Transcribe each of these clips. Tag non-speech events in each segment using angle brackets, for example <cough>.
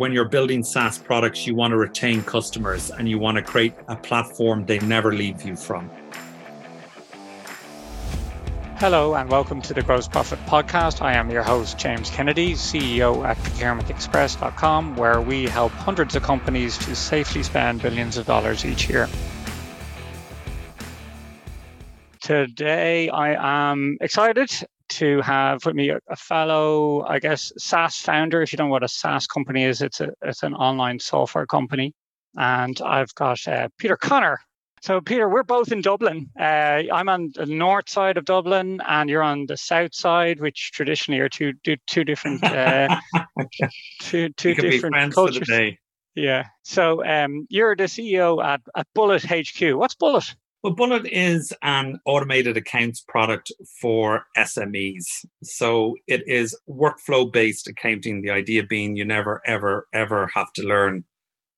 when you're building SaaS products, you want to retain customers and you want to create a platform they never leave you from. Hello, and welcome to the Gross Profit Podcast. I am your host, James Kennedy, CEO at procurementexpress.com, where we help hundreds of companies to safely spend billions of dollars each year. Today, I am excited to have with me a, a, fellow, I guess, SaaS founder. If you don't know what a SaaS company is, it's a it's an online software company. And I've got uh, Peter Connor. So, Peter, we're both in Dublin. Uh, I'm on the north side of Dublin, and you're on the south side, which traditionally are two two different uh, <laughs> two two different cultures. Yeah. So, um, you're the CEO at, at Bullet HQ. What's Bullet? Well, Bullet is an automated accounts product for SMEs. So it is workflow based accounting. The idea being you never, ever, ever have to learn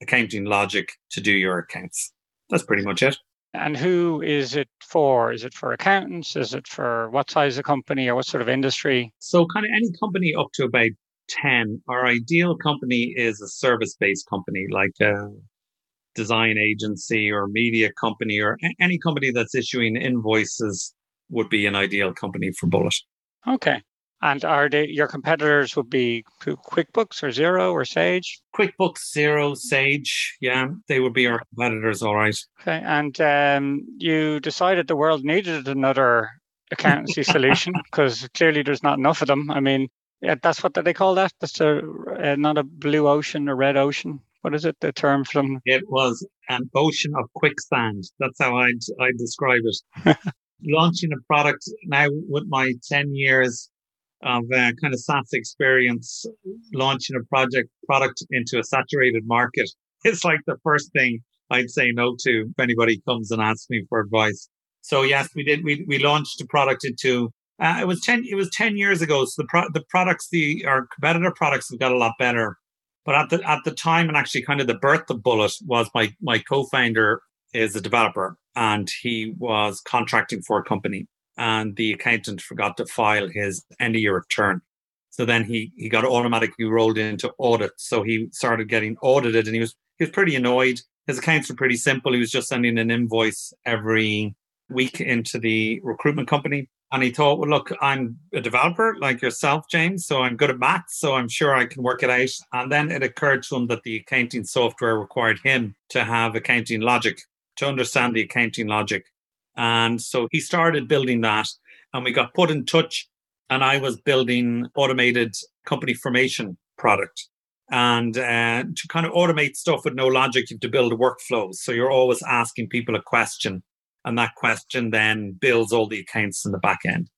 accounting logic to do your accounts. That's pretty much it. And who is it for? Is it for accountants? Is it for what size of company or what sort of industry? So, kind of any company up to about 10. Our ideal company is a service based company like uh, design agency or media company or any company that's issuing invoices would be an ideal company for Bullet. Okay. And are they your competitors would be QuickBooks or Xero or Sage? QuickBooks, Xero, Sage, yeah, they would be our competitors, all right. Okay, and um, you decided the world needed another accountancy <laughs> solution because clearly there's not enough of them. I mean, yeah, that's what they call that. That's a uh, not a blue ocean, a red ocean what is it? The term from it was an ocean of quicksand. That's how I'd I'd describe it. <laughs> Launching a product now with my ten years of uh, kind of SaaS experience, launching a project product into a saturated market. <laughs> It's like the first thing I'd say no to if anybody comes and asks me for advice. So yes, we did. We we launched a product into. Uh, it was ten. It was ten years ago. So the pro- the products, the our competitor products, have got a lot better. But at the at the time, and actually, kind of the birth of Bullet was my my co-founder is a developer, and he was contracting for a company, and the accountant forgot to file his end of year return. So then he he got automatically rolled into audit. So he started getting audited, and he was he was pretty annoyed. His accounts were pretty simple. He was just sending an invoice every week into the recruitment company. And he thought, well, look, I'm a developer like yourself, James, so I'm good at maths, so I'm sure I can work it out. And then it occurred to him that the accounting software required him to have accounting logic, to understand the accounting logic. And so he started building that, and we got put in touch. And I was building automated company formation product. And uh, to kind of automate stuff with no logic, you have to build workflows. So you're always asking people a question and that question then builds all the accounts in the back end.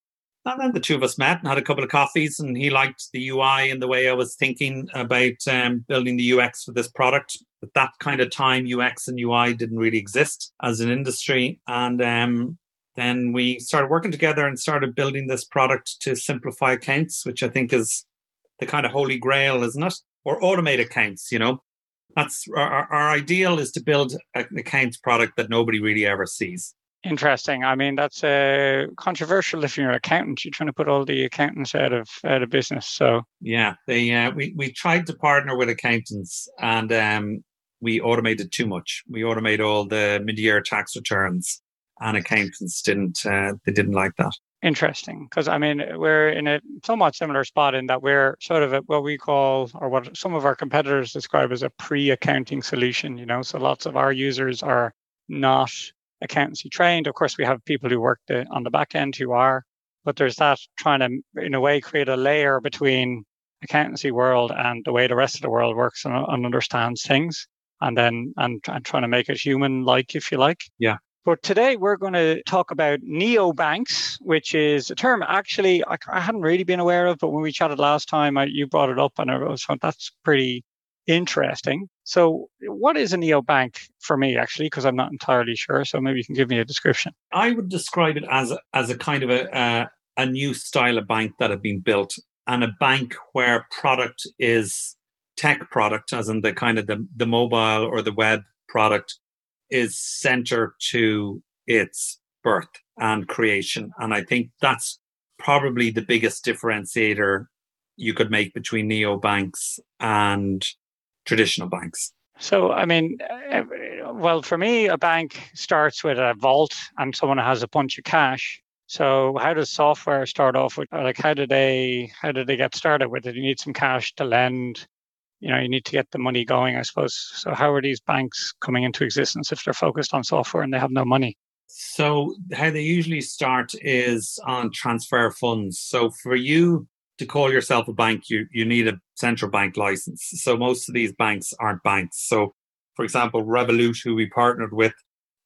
And then the two of us met and had a couple of coffees, and he liked the UI and the way I was thinking about um, building the UX for this product. At that kind of time, UX and UI didn't really exist as an industry. And um, then we started working together and started building this product to simplify accounts, which I think is the kind of holy grail, isn't it? Or automate accounts, you know, that's our, our ideal is to build an accounts product that nobody really ever sees. Interesting. I mean, that's uh, controversial if you're an accountant. You're trying to put all the accountants out of out of business. So yeah, they uh, we we tried to partner with accountants, and um, we automated too much. We automated all the mid-year tax returns, and accountants didn't uh, they didn't like that interesting because I mean we're in a somewhat similar spot in that we're sort of at what we call or what some of our competitors describe as a pre-accounting solution. You know, so lots of our users are not accountancy trained. Of course, we have people who work the, on the back end who are, but there's that trying to in a way create a layer between accountancy world and the way the rest of the world works and, and understands things and then and, and trying to make it human like if you like yeah but today we're going to talk about neobanks, which is a term actually I, I hadn't really been aware of, but when we chatted last time, I, you brought it up and I was thought that's pretty interesting. So, what is a neobank for me, actually? Because I'm not entirely sure. So maybe you can give me a description. I would describe it as as a kind of a a new style of bank that had been built, and a bank where product is tech product, as in the kind of the the mobile or the web product, is center to its birth and creation. And I think that's probably the biggest differentiator you could make between neobanks and traditional banks. So, I mean, eh, well, for me, a bank starts with a vault and someone has a bunch of cash. So, how does software start off with? Like, how do they how did they get started with it? You need some cash to lend. You know, you need to get the money going, I suppose. So, how are these banks coming into existence if they're focused on software and they have no money? So, how they usually start is on transfer funds. So, for you to call yourself a bank, you, you need a central bank license. So most of these banks aren't banks. So, for example, Revolut, who we partnered with,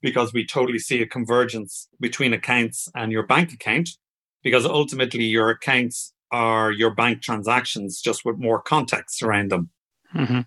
because we totally see a convergence between accounts and your bank account, because ultimately your accounts are your bank transactions just with more context around them. Mm-hmm.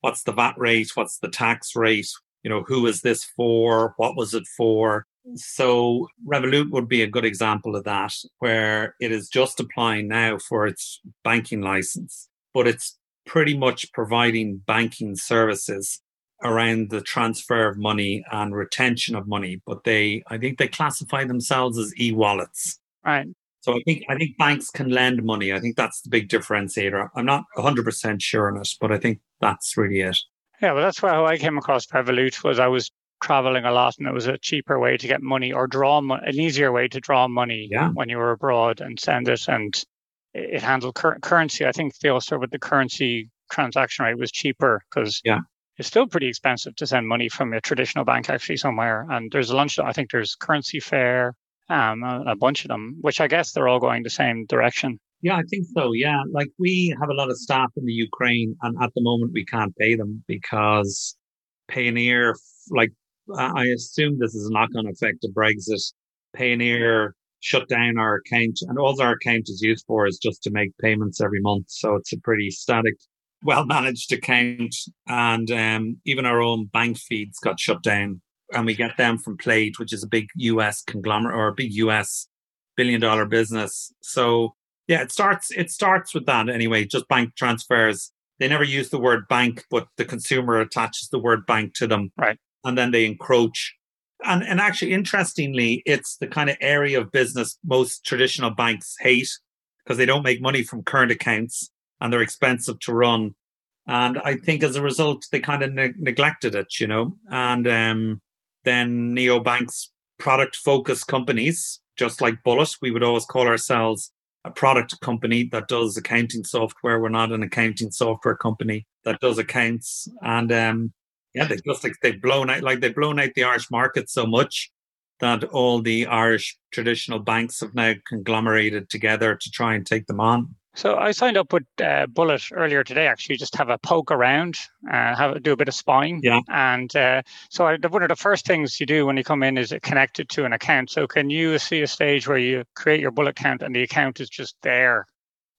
What's the VAT rate? What's the tax rate? You know, who is this for? What was it for? So Revolut would be a good example of that, where it is just applying now for its banking license, but it's pretty much providing banking services around the transfer of money and retention of money. But they, I think they classify themselves as e-wallets. Right. So I think I think banks can lend money. I think that's the big differentiator. I'm not 100% sure on it, but I think that's really it. Yeah, well, that's how I came across Revolut. Was I was traveling a lot and it was a cheaper way to get money or draw mo- an easier way to draw money yeah. when you were abroad and send it and it, handled cur- currency i think they also with the currency transaction rate was cheaper because yeah it's still pretty expensive to send money from a traditional bank actually somewhere and there's a lunch i think there's CurrencyFair um, a, a bunch of them which i guess they're all going the same direction yeah, I think so. Yeah. Like we have a lot of staff in the Ukraine and at the moment we can't pay them because Payoneer, like I assume this is a knock-on effect of Brexit. Payoneer shut down our account, and all our account is used for is just to make payments every month. So it's a pretty static, well-managed account, and um, even our own bank feeds got shut down, and we get them from Plaid, which is a big U.S. conglomerate or a big U.S. billion-dollar business. So yeah, it starts it starts with that anyway. Just bank transfers. They never use the word bank, but the consumer attaches the word bank to them. Right and then they encroach. And, and actually, interestingly, it's the kind of area of business most traditional banks hate because they don't make money from current accounts and they're expensive to run. And I think as a result, they kind of ne- neglected it, you know. And um, then neobanks, product focused companies, just like Bullet, we would always call ourselves a product company that does accounting software. We're not an accounting software company that does accounts. And um, yeah, they just like they've blown out like they've blown out the Irish market so much that all the Irish traditional banks have now conglomerated together to try and take them on. So I signed up with uh, Bullet earlier today, actually, just have a poke around, uh, have do a bit of spying. Yeah. And uh, so I, one of the first things you do when you come in is it connected to an account. So can you see a stage where you create your Bullet account and the account is just there?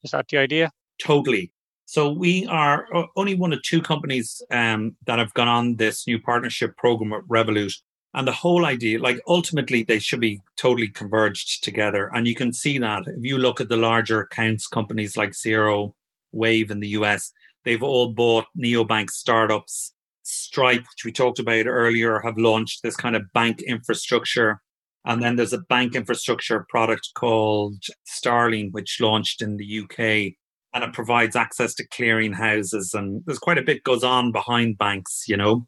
Is that the idea? Totally. So we are only one of two companies um, that have gone on this new partnership program with Revolut. And the whole idea, like ultimately, they should be totally converged together. And you can see that if you look at the larger accounts companies like Xero Wave in the US, they've all bought neobank startups. Stripe, which we talked about earlier, have launched this kind of bank infrastructure. And then there's a bank infrastructure product called Starling, which launched in the UK and it provides access to clearing houses and there's quite a bit goes on behind banks you know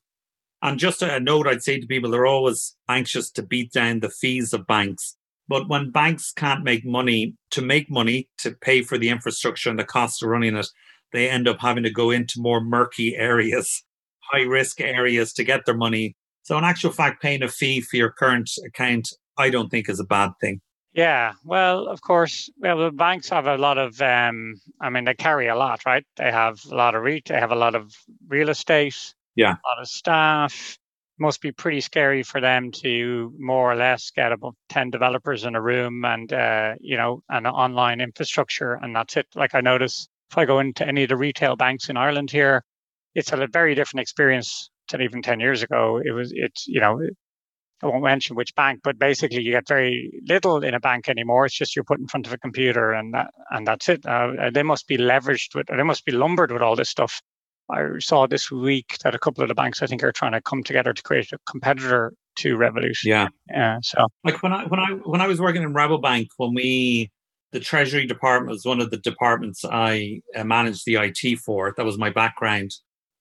and just a note i'd say to people they're always anxious to beat down the fees of banks but when banks can't make money to make money to pay for the infrastructure and the cost of running it they end up having to go into more murky <laughs> areas high risk areas to get their money so in actual fact paying a fee for your current account i don't think is a bad thing yeah, well, of course, well, the banks have a lot of. Um, I mean, they carry a lot, right? They have a lot of re- They have a lot of real estate. Yeah, a lot of staff. Must be pretty scary for them to more or less get about ten developers in a room and uh, you know an online infrastructure, and that's it. Like I notice if I go into any of the retail banks in Ireland here, it's a very different experience than even ten years ago. It was. It's you know I won't mention which bank, but basically you get very little in a bank anymore. It's just you're put in front of a computer and that, and that's it. Uh, they must be leveraged with, they must be lumbered with all this stuff. I saw this week that a couple of the banks I think are trying to come together to create a competitor to Revolut. Yeah. Yeah. So like when I when I when I was working in Rabobank, when we the Treasury Department was one of the departments I uh, managed the IT for. That was my background.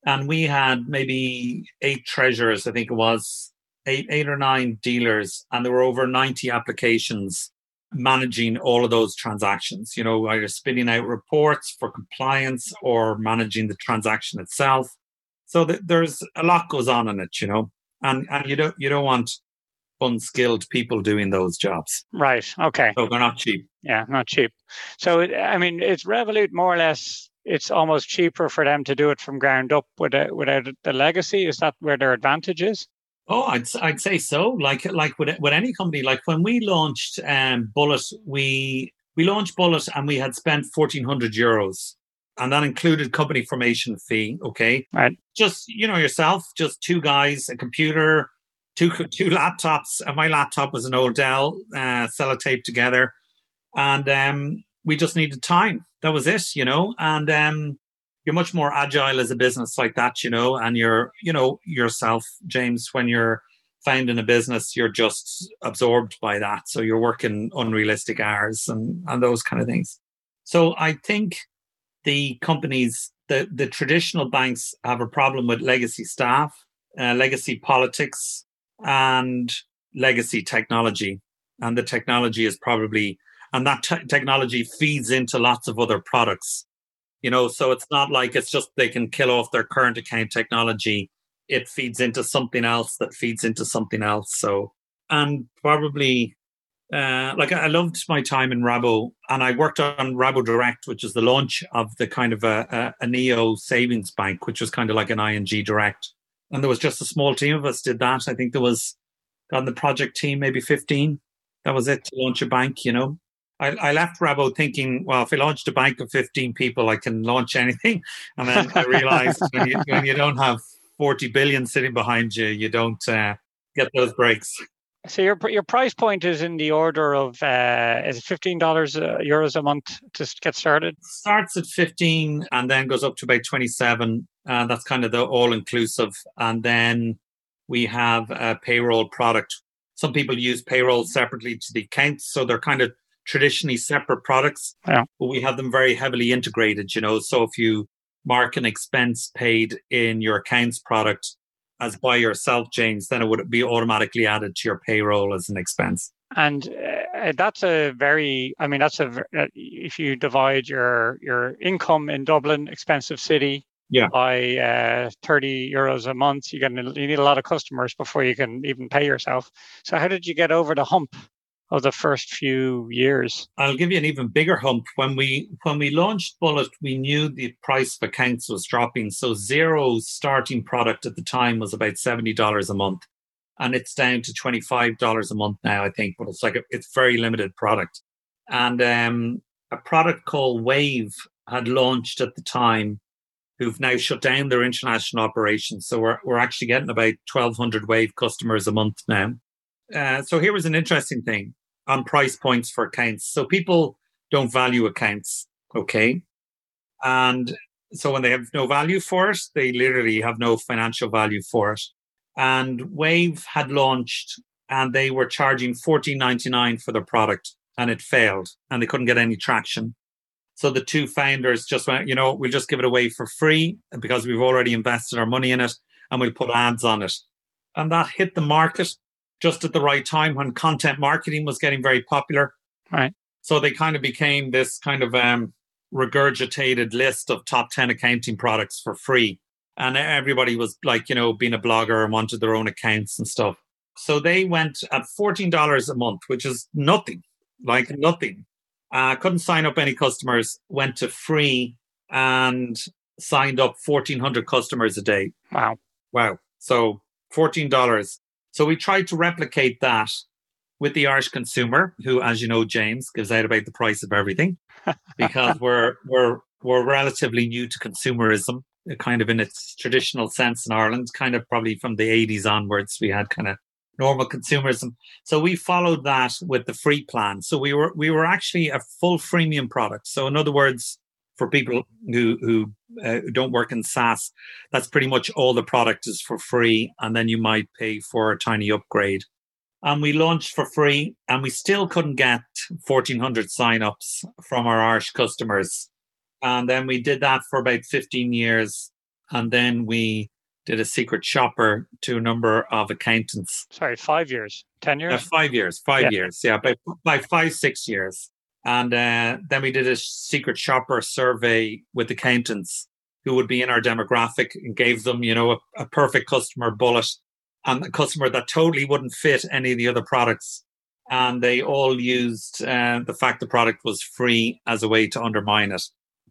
and we had maybe eight treasurers, I think it was eight, eight or nine dealers, and there were over 90 applications managing all of those transactions, you know, either spitting out reports for compliance mm-hmm. or managing the transaction itself. So th- there's a lot goes on in it, you know, and, and you don't, you don't want unskilled people doing those jobs. Right. Okay. So they're not cheap. Yeah, not cheap. So, I mean, it's Revolut more or less it's almost cheaper for them to do it from ground up without without the legacy. Is that where their advantage is? Oh, I'd I'd say so. Like like with with any company, like when we launched um, Bullet, we we launched Bullet and we had spent fourteen hundred euros, and that included company formation fee. Okay, right. Just you know yourself, just two guys, a computer, two <laughs> two laptops, and my laptop was an old Dell, uh, sellotape together, and um, we just needed time. That was it, you know. And um, you're much more agile as a business like that, you know. And you're, you know, yourself, James, when you're founding a business, you're just absorbed by that. So you're working unrealistic hours and and those kind of things. So I think the companies, the the traditional banks, have a problem with legacy staff, uh, legacy politics, and legacy technology. And the technology is probably and that te- technology feeds into lots of other products you know so it's not like it's just they can kill off their current account technology it feeds into something else that feeds into something else so and probably uh, like I loved my time in Rabo, and I worked on Rabo Direct, which is the launch of the kind of a, a, a neo savings bank, which was kind of like an ING Direct. And there was just a small team of us did that. I think there was on the project team maybe fifteen. That was it to launch a bank, you know. I, I, left Rabo thinking, well, if I launched a bank of 15 people, I can launch anything. And then I realized when, you, when you don't have 40 billion sitting behind you, you don't uh, get those breaks. So your your price point is in the order of uh, is it fifteen dollars uh, euros a month to get started? Starts at fifteen and then goes up to about twenty seven. Uh, that's kind of the all inclusive, and then we have a payroll product. Some people use payroll separately to the accounts, so they're kind of traditionally separate products, yeah. but we have them very heavily integrated, you know. So if you mark an expense paid in your accounts product as by yourself, James, then it would be automatically added to your payroll as an expense. And uh, that's a very, I mean, that's a, uh, if you divide your, your income in Dublin, expensive city, yeah. by uh, 30 euros a month, you, get, you need a lot of customers before you can even pay yourself. So how did you get over the hump of the first few years. I'll give you an even bigger hump. When we when we launched Bullet, we knew the price of accounts was dropping. So Xero's starting product at the time was about seventy dollars a month, and it's down to twenty five dollars a month now. I think, but it's like a, it's very limited product. And um, a product called Wave had launched at the time, who've now shut down their international operations. So we're we're actually getting about twelve hundred Wave customers a month now. Uh, so here was an interesting thing on price points for accounts. So people don't value accounts, okay? And so when they have no value for it, they literally have no financial value for it. And Wave had launched and they were charging fourteen ninety nine for their product and it failed and they couldn't get any traction. So the two founders just went, you know, we'll just give it away for free because we've already invested our money in it and we'll put ads on it. And that hit the market just at the right time when content marketing was getting very popular. Right. So they kind of became this kind of um, regurgitated list of top 10 accounting products for free. And everybody was like, you know, being a blogger and wanted their own accounts and stuff. So they went at $14 a month, which is nothing, like nothing. Uh, couldn't sign up any customers, went to free and signed up 1,400 customers a day. Wow. Wow. So $14 so we tried to replicate that with the Irish consumer, who, as you know, James gives out about the price of everything, <laughs> because we're we're we're relatively new to consumerism, uh, kind of in its traditional sense in Ireland. Kind of probably from the '80s onwards, we had kind of normal consumerism. So we followed that with the free plan. So we were we were actually a full freemium product. So in other words, for people who who uh, don't work in SaaS, that's pretty much all the product is for free, and then you might pay for a tiny upgrade. And we launched for free, and we still couldn't get 1,400 signups from our Irish customers. And then we did that for about 15 years, And then we did a secret shopper to a number of accountants. Sorry, five years, 10 years? Uh, five years, five yeah. years. Yeah, by, by five, six years. And uh, then we did a secret shopper survey with accountants who would be in our demographic and gave them, you know, a, a perfect customer bullet and a customer that totally wouldn't fit any of the other products. And they all used uh, the fact the product was free as a way to undermine it.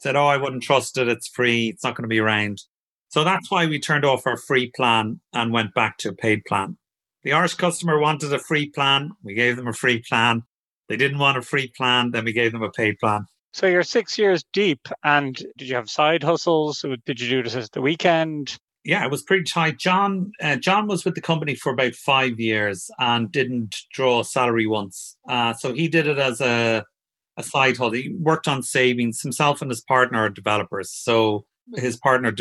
Said, oh, I wouldn't trust it. It's free. It's not going to be around. So that's why we turned off our free plan and went back to a paid plan. The Irish customer wanted a free plan. We gave them a free plan. They didn't want a free plan. Then we gave them a paid plan. So you're six years deep, and did you have side hustles? Did you do this at the weekend? Yeah, it was pretty tight. John, uh, John was with the company for about five years and didn't draw salary once. Uh, so he did it as a a side hustle. He worked on savings himself and his partner are developers. So his partner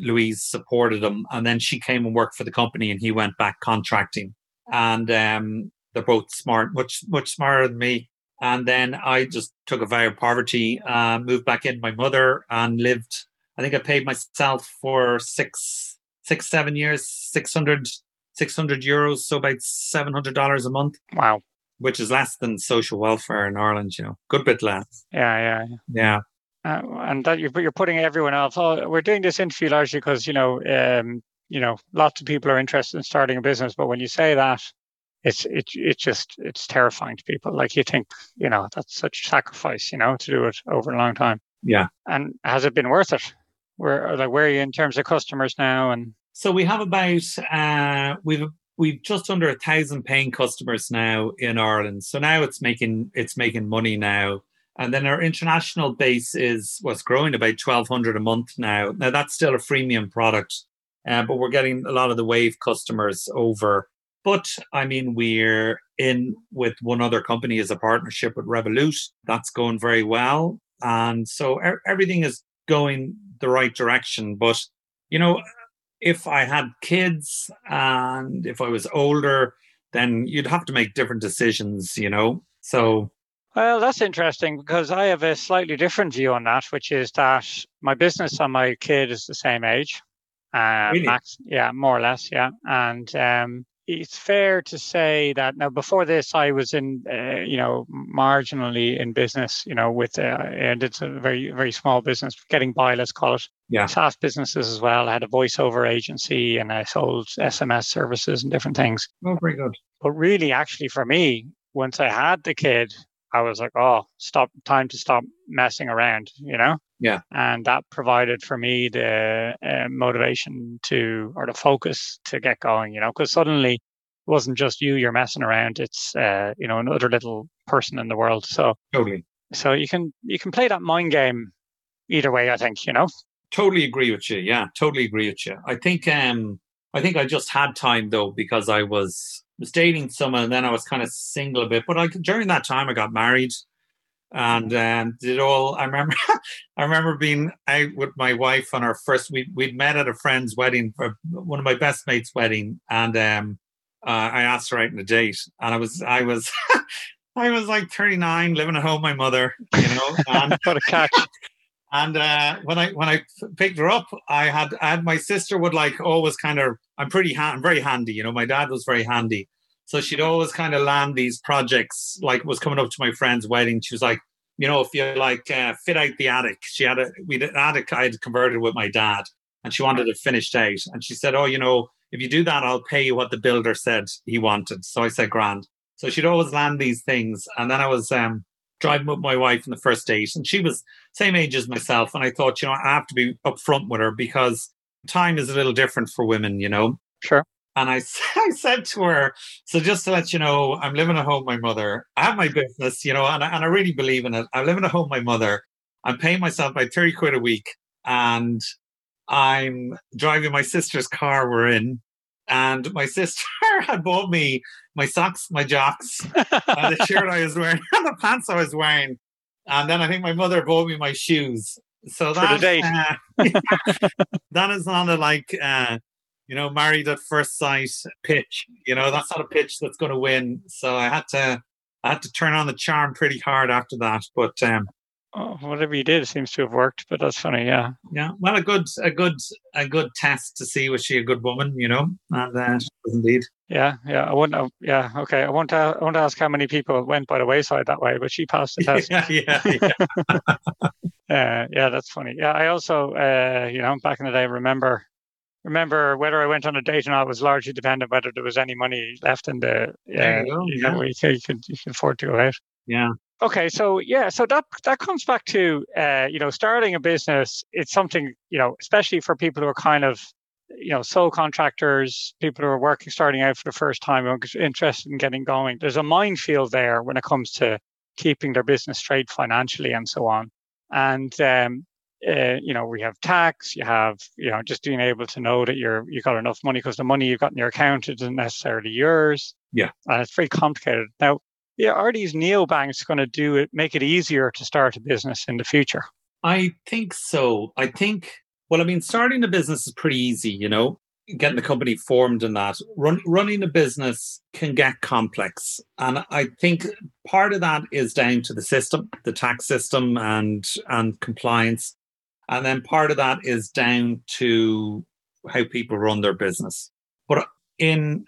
Louise supported him, and then she came and worked for the company, and he went back contracting. And um, they're both smart, much much smarter than me. And then I just took a vow of poverty, uh, moved back in my mother, and lived. I think I paid myself for six, six, seven years, 600, 600 euros, so about seven hundred dollars a month. Wow, which is less than social welfare in Ireland. You know, good bit less. Yeah, yeah, yeah. yeah. Uh, and that you're, you're putting everyone else. Oh, we're doing this interview largely because you know, um, you know, lots of people are interested in starting a business. But when you say that, it's it it just it's terrifying to people. Like you think, you know, that's such sacrifice, you know, to do it over a long time. Yeah. And has it been worth it? Where like where are you in terms of customers now? And so we have about uh, we've we've just under a thousand paying customers now in Ireland. So now it's making it's making money now. And then our international base is was growing about 1200 a month now. Now that's still a freemium product, uh, but we're getting a lot of the Wave customers over. But I mean, we're in with one other company as a partnership with Revolut. That's going very well. And so er- everything is going the right direction. But, you know, if I had kids and if I was older, then you'd have to make different decisions, you know? So well, that's interesting because I have a slightly different view on that, which is that my business and my kid is the same age. Uh, really? Max, yeah, more or less, yeah. And um, it's fair to say that now before this, I was in, uh, you know, marginally in business, you know, with, uh, and it's a very, very small business, getting by, let's call it. Yeah. SaaS businesses as well. I had a voiceover agency and I sold SMS services and different things. Oh, very good. But really, actually, for me, once I had the kid, I was like, oh, stop, time to stop messing around, you know? Yeah. And that provided for me the uh, motivation to, or the focus to get going, you know, because suddenly it wasn't just you you're messing around. It's, uh, you know, another little person in the world. So, totally. So you can, you can play that mind game either way, I think, you know? Totally agree with you. Yeah. Totally agree with you. I think, um, I think I just had time though because I was was dating someone and then I was kind of single a bit. But like during that time, I got married and um, did all. I remember, <laughs> I remember being out with my wife on our first. We we'd met at a friend's wedding for one of my best mates' wedding, and um, uh, I asked her out on a date, and I was I was. <laughs> I was like 39, living at home with my mother, you know. <laughs> And, what a catch! And uh, when I when I picked her up, I had I had my sister would like always kind of I'm pretty ha- I'm very handy, you know. My dad was very handy, so she'd always kind of land these projects. Like was coming up to my friend's wedding, she was like, you know, if you like uh, fit out the attic, she had a we an attic I had converted with my dad, and she wanted it finished out, and she said, oh, you know, if you do that, I'll pay you what the builder said he wanted. So I said, grand. So she'd always land these things, and then I was um driving with my wife on the first date, and she was same age as myself. And I thought, you know, I have to be upfront with her because time is a little different for women, you know. Sure. And I, <laughs> I said to her, so just to let you know, I'm living at home, my mother. I have my business, you know, and I, and I really believe in it. I'm living at home, my mother. I'm paying myself by 30 quid a week. And I'm driving my sister's car we're in. And my sister <laughs> had bought me my socks, my jocks, and the shirt I was wearing, <laughs> and the pants I was wearing. And then I think my mother bought me my shoes. So that, uh, <laughs> that is not a like, uh, you know, married at first sight pitch. You know, that's not a pitch that's going to win. So I had to, I had to turn on the charm pretty hard after that. But um, oh, whatever you did seems to have worked. But that's funny, yeah. Yeah, well, a good, a good, a good test to see was she a good woman, you know, and uh, indeed. Yeah, yeah. I wouldn't. Yeah, okay. I won't. Uh, I won't ask how many people went by the wayside that way, but she passed the test. <laughs> yeah, yeah, yeah. <laughs> uh, yeah, that's funny. Yeah, I also, uh, you know, back in the day, remember remember whether I went on a date or not was largely dependent whether there was any money left in the yeah, you, you, know, you, could, you could you could afford to go out. Yeah. Okay, so yeah, so that that comes back to uh, you know starting a business. It's something you know, especially for people who are kind of you know sole contractors, people who are working starting out for the first time, interested in getting going. There's a minefield there when it comes to keeping their business straight financially and so on. And um, uh, you know, we have tax, you have, you know, just being able to know that you're you got enough money because the money you've got in your account isn't necessarily yours. Yeah, and it's very complicated. Now, yeah, are these neobanks going to do it, make it easier to start a business in the future? I think so. I think. Well, I mean, starting a business is pretty easy. You know, getting the company formed and that Run, running a business can get complex and i think part of that is down to the system the tax system and and compliance and then part of that is down to how people run their business. But in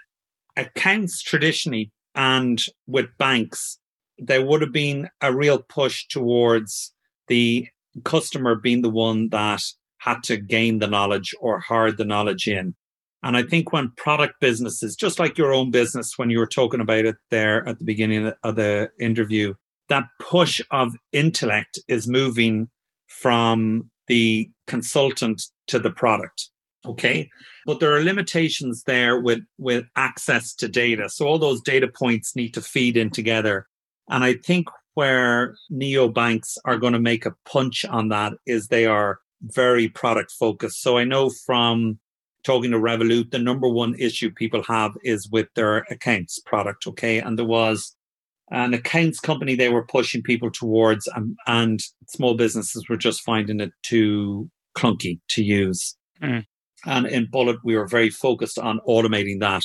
accounts traditionally and with banks, there would have been a real push towards the customer being the one that had to gain the knowledge or hard the knowledge in. And I think when product businesses, just like your own business, when you were talking about it there at the beginning of the interview, that push of intellect is moving from the consultant to the product. Okay. But there are limitations there with, with access to data. So all those data points need to feed in together. And I think where neobanks are going to make a punch on that is they are very product focused. So I know from talking to Revolut, the number one issue people have is with their accounts product. Okay. And there was an accounts company they were pushing people towards, and, and small businesses were just finding it too clunky to use. Mm. And in Bullet, we were very focused on automating that.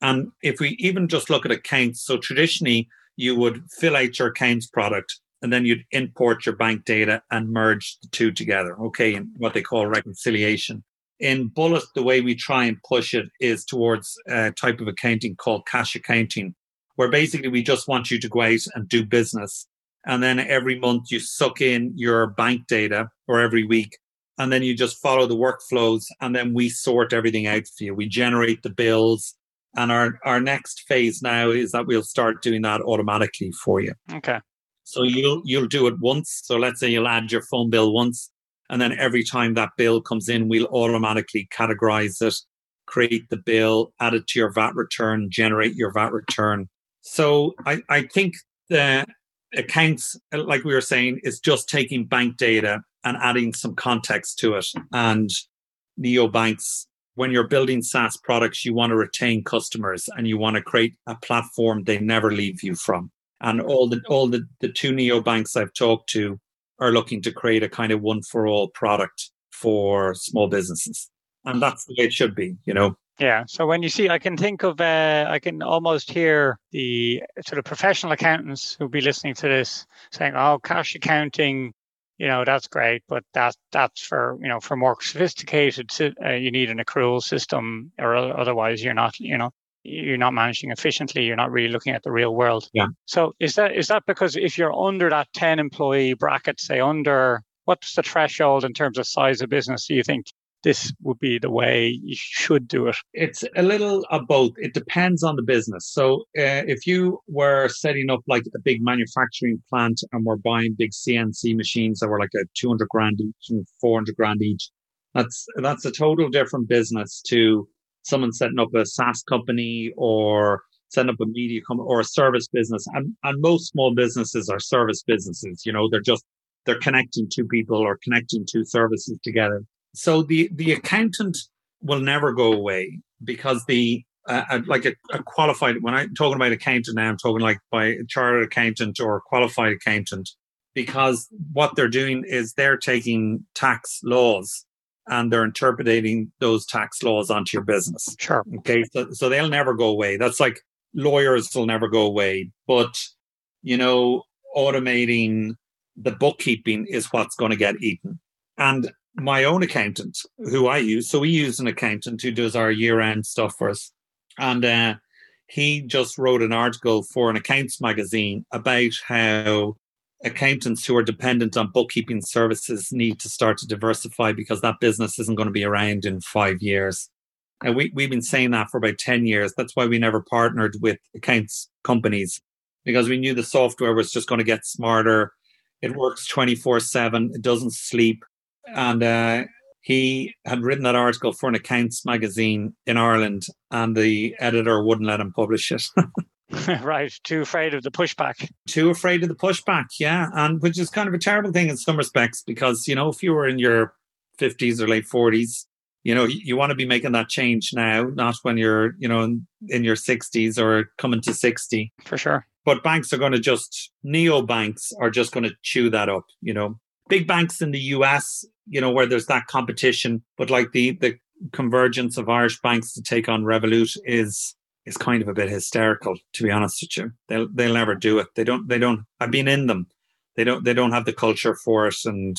And if we even just look at accounts, so traditionally you would fill out your accounts product and then you'd import your bank data and merge the two together, okay, in what they call reconciliation. In Bullet, the way we try and push it is towards a type of accounting called cash accounting, where basically we just want you to go out and do business. And then every month you suck in your bank data or every week. And then you just follow the workflows and then we sort everything out for you. We generate the bills. And our, our next phase now is that we'll start doing that automatically for you. Okay. So you'll you'll do it once. So let's say you'll add your phone bill once, and then every time that bill comes in, we'll automatically categorize it, create the bill, add it to your VAT return, generate your VAT return, so I, I think the accounts, like we were saying, is just taking bank data and adding some context to it. And neobanks, when you're building SaaS products, you want to retain customers and you want to create a platform they never leave you from. And all the all the, the two neobanks I've talked to are looking to create a kind of one for all product for small businesses. And that's the way it should be, you know. Yeah. So when you see, I can think of, uh, I can almost hear the sort of professional accountants who'll be listening to this saying, "Oh, cash accounting, you know, that's great, but that that's for you know for more sophisticated. Uh, you need an accrual system, or otherwise you're not, you know." You're not managing efficiently. You're not really looking at the real world. Yeah. So is that is that because if you're under that ten employee bracket, say under what's the threshold in terms of size of business? Do you think this would be the way you should do it? It's a little of both. It depends on the business. So uh, if you were setting up like a big manufacturing plant and we're buying big CNC machines that were like a 200 grand each and 400 grand each, that's, that's a total different business to someone setting up a SaaS company or setting up a media company or a service business. And, and most small businesses are service businesses. You know, they're just, they're connecting two people or connecting two services together. So the the accountant will never go away because the uh, like a, a, qualified when I'm talking about accountant now, I'm talking like by a chartered accountant or qualified accountant because what they're doing is they're taking tax laws and they're interpreting those tax laws onto your business. Sure. Okay. So, so they'll never go away. That's like lawyers will never go away. But, you know, automating the bookkeeping is what's going to get eaten. And my own accountant, who I use, so we use an accountant who does our year end stuff for us. And uh, he just wrote an article for an accounts magazine about how accountants who are dependent on bookkeeping services need to start to diversify because that business isn't going to be around in five years. And we, we've been saying that for about 10 years. That's why we never partnered with accounts companies because we knew the software was just going to get smarter. It works 24 7, it doesn't sleep. And uh, he had written that article for an accounts magazine in Ireland, and the editor wouldn't let him publish it. <laughs> <laughs> <laughs> right, too afraid of the pushback. Too afraid of the pushback, yeah, and which is kind of a terrible thing in some respects because you know if you were in your fifties or late forties, you know you, you, want to be making that change now, not when you're you know in, in your sixties or coming to sixty. For sure. But banks are going to just neo banks are just going to chew that up. You know, big banks in the US, you know, where there's that competition, but like the the convergence of Irish banks to take on Revolut is is kind of a bit hysterical, to be honest with you. They'll they'll never do it. They don't they don't I've been in them. They don't they don't have the culture for it and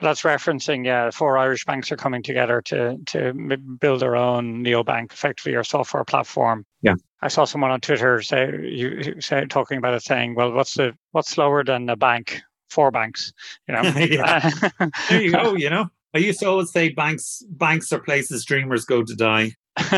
that's referencing, yeah, four Irish banks are coming together to to build their own neobank, effectively, or software platform. Yeah, I saw someone on Twitter say you say talking about it, saying, "Well, what's the what's slower than a bank? Four banks, you know." <laughs> <laughs> there you go. You know, I used to always say banks banks are places dreamers go to die. <laughs>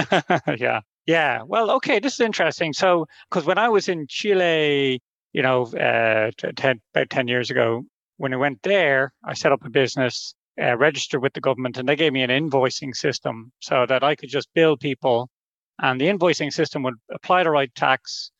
yeah, yeah. Well, okay, this is interesting. So, because when I was in Chile, you know, uh, 10, about ten years ago, when I went there, I set up a business, uh, registered with the government, and they gave me an invoicing system so that I could just bill people, and the invoicing system would apply the right tax,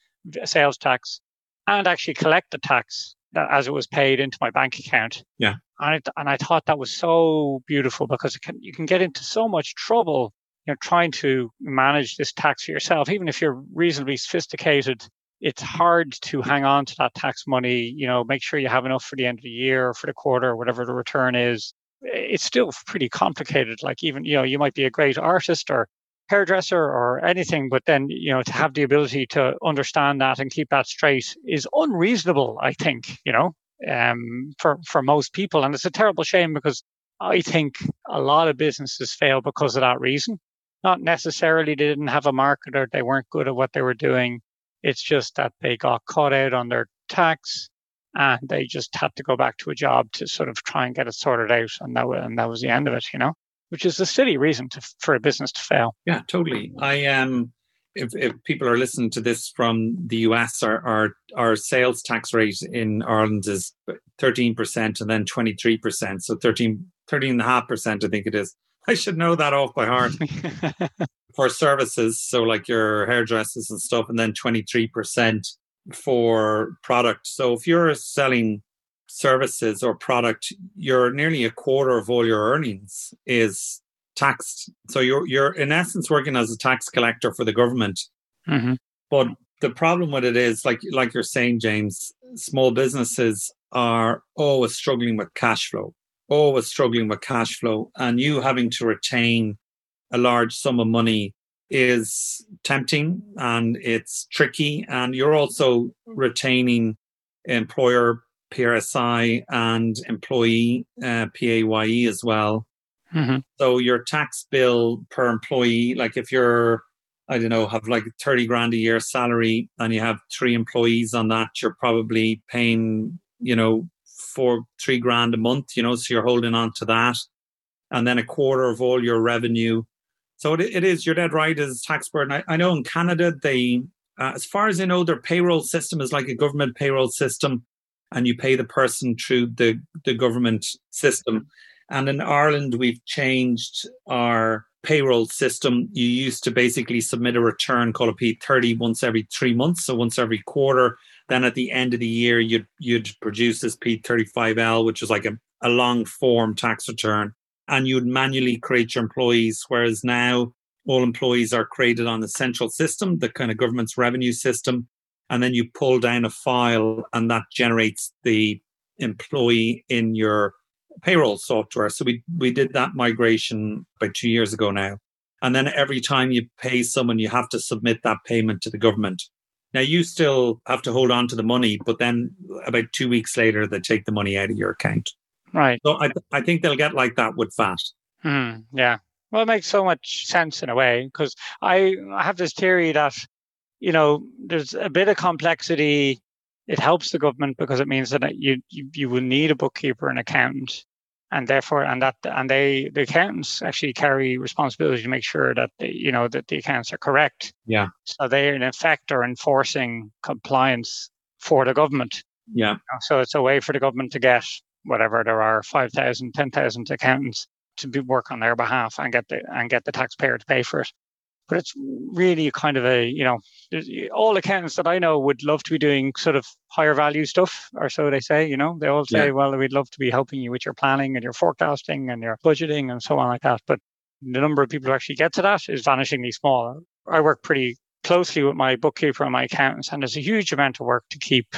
sales tax, and actually collect the tax as it was paid into my bank account. Yeah. And I, and I thought that was so beautiful because can, you can get into so much trouble, you know, trying to manage this tax for yourself, even if you're reasonably sophisticated it's hard to hang on to that tax money, you know, make sure you have enough for the end of the year or for the quarter, or whatever the return is. It's still pretty complicated. Like even, you know, you might be a great artist or hairdresser or anything, but then, you know, to have the ability to understand that and keep that straight is unreasonable, I think, you know, um, for, for most people. And it's a terrible shame because I think a lot of businesses fail because of that reason. Not necessarily they didn't have a market or they weren't good at what they were doing it's just that they got caught out on their tax and they just had to go back to a job to sort of try and get it sorted out. And that, and that was the end of it, you know, which is a silly reason to, for a business to fail. Yeah, totally. I am. Um, if, if people are listening to this from the US, our, our, our sales tax rate in Ireland is 13% and then 23%. So 13, 13.5%, I think it is. I should know that off by heart. <laughs> for services, so like your hairdressers and stuff, and then 23% for product. So if you're selling services or product, you're nearly a quarter of all your earnings is taxed. So you're you're in essence working as a tax collector for the government. Mm-hmm. But the problem with it is, like like you're saying, James, small businesses are always struggling with cash flow, always struggling with cash flow, and you having to retain a large sum of money is tempting and it's tricky. And you're also retaining employer PRSI and employee uh, PAYE as well. Mm-hmm. So your tax bill per employee, like if you're, I don't know, have like 30 grand a year salary and you have three employees on that, you're probably paying, you know, four, three grand a month, you know, so you're holding on to that. And then a quarter of all your revenue so it, it is, you're dead right, as tax burden. I, I know in Canada, they, uh, as far as I know, their payroll system is like a government payroll system, and you pay the person through the, the government system. And in Ireland, we've changed our payroll system. You used to basically submit a return called a P30 once every three months, so once every quarter. Then at the end of the year, you'd you'd produce this P35L, which is like a, a long form tax return and you'd manually create your employees. Whereas now all employees are created on the central system, the kind of government's revenue system. And then you pull down a file and that generates the employee in your payroll software. So we, we did that migration about two years ago now. And then every time you pay someone, you have to submit that payment to the government. Now you still have to hold on to the money, but then about two weeks later, they take the money out of your account. Right. So I, I think they'll get like that with VAT. Hmm, yeah. Well, it makes so much sense in a way because I, I have this theory that, you know, there's a bit of complexity. It helps the government because it means that you, you, you will need a bookkeeper and accountant and therefore and that and they the accountants actually carry responsibility to make sure that they, you know that the accounts are correct. Yeah. So they in effect are enforcing compliance for the government. Yeah. So it's a way for the government to get whatever there are 5000 10000 accountants to be work on their behalf and get the and get the taxpayer to pay for it but it's really kind of a you know all accountants that i know would love to be doing sort of higher value stuff or so they say you know? They all say yeah. well we'd love to be helping you with your planning and your forecasting and your budgeting and so on like that but the number of people who actually get to that is vanishingly small. I work pretty closely with my bookkeeper and my accountants and there's a huge amount of work to keep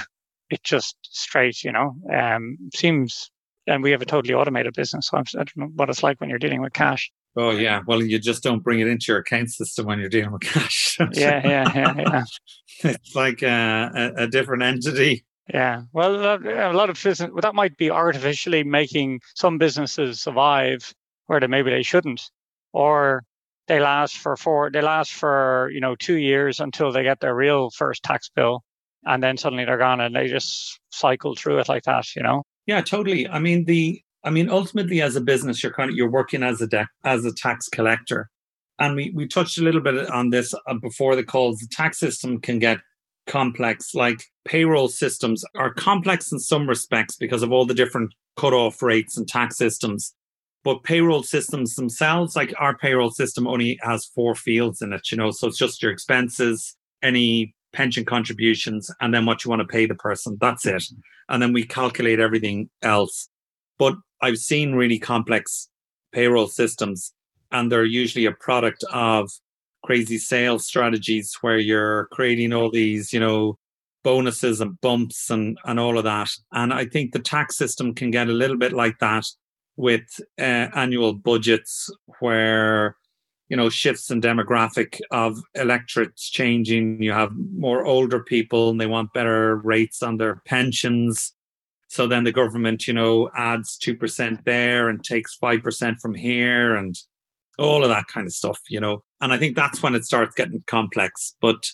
it just straight you know? Um seems and we have a totally automated business so i don't know what it's like when you're dealing with cash Oh yeah, well you just don't bring it into your account system when you're dealing with cash. <laughs> yeah, yeah, yeah, yeah. <laughs> it's like a, a, a, different entity. Yeah, well, uh, a lot of business well, that might be artificially making some businesses survive where they maybe they shouldn't, or they last for four, they last for you know two years until they get their real first tax bill, and then suddenly they're gone and they just cycle through it like that, you know. Yeah, totally. I mean, the I mean, ultimately, as a business, you're kind of you're working as a de- as a tax collector, and we we touched a little bit on this uh, before the calls. The tax system can get complex. Like payroll systems are complex in some respects because of all the different cutoff rates and tax systems. But payroll systems themselves, like our payroll system, only has four fields in it. You know, so it's just your expenses, any pension contributions, and then what you want to pay the person. That's it. And then we calculate everything else. But I've seen really complex payroll systems, and they're usually a product of crazy sales strategies where you're creating all these, you know, bonuses and bumps and, and all of that. And I think the tax system can get a little bit like that with uh, annual budgets where, you know, shifts in demographic of electorates changing. You have more older people and they want better rates on their pensions. So then the government, you know, adds 2% there and takes 5% from here and all of that kind of stuff, you know. And I think that's when it starts getting complex. But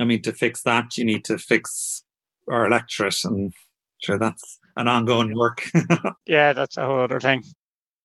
I mean, to fix that, you need to fix our electorate. And sure, that's an ongoing work. <laughs> yeah, that's a whole other thing.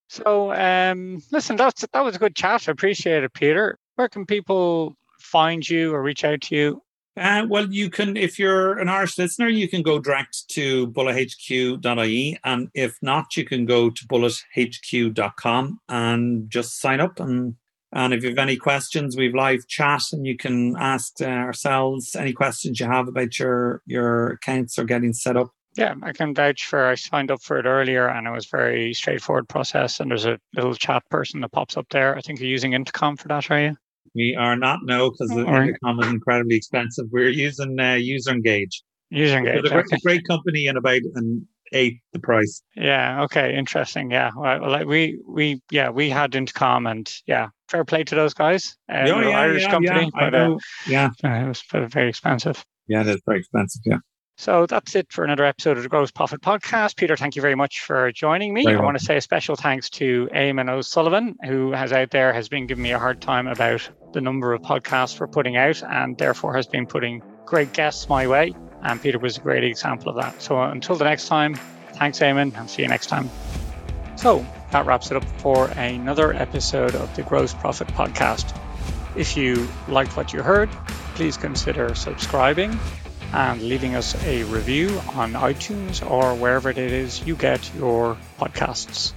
So, um, listen, that's that was a good chat. I appreciate it, Peter. Where can people find you or reach out to you? Uh, well, you can, if you're an Irish listener, you can go direct to bullethq.ie. And if not, you can go to bullethq.com and just sign up. And, and if you have any questions, we've live chat and you can ask uh, ourselves any questions you have about your, your accounts or getting set up. Yeah, I can vouch for. I signed up for it earlier, and it was very straightforward process. And there's a little chat person that pops up there. I think you're using Intercom for that, are you? We are not no because the. Intercom is incredibly expensive. We're using uh, User Engage. User Engage. It's a, okay. great company and about an eighth the price. Yeah. Okay. Interesting. Yeah. Well, like we we yeah we had Intercom and yeah fair play to those guys. Uh, oh, yeah, Irish yeah, company, yeah, but uh, yeah, it was very expensive. Yeah, it is very expensive. Yeah. So that's it for another episode of the Gross Profit Podcast. Peter, thank you very much for joining me. Very I well. want to say a special thanks to Eamon O'Sullivan, who has out there has been giving me a hard time about the number of podcasts we're putting out and therefore has been putting great guests my way. And Peter was a great example of that. So until the next time, thanks, Eamon, and see you next time. So that wraps it up for another episode of the Gross Profit Podcast. If you liked what you heard, please consider subscribing and leaving us a review on iTunes or wherever it is you get your podcasts.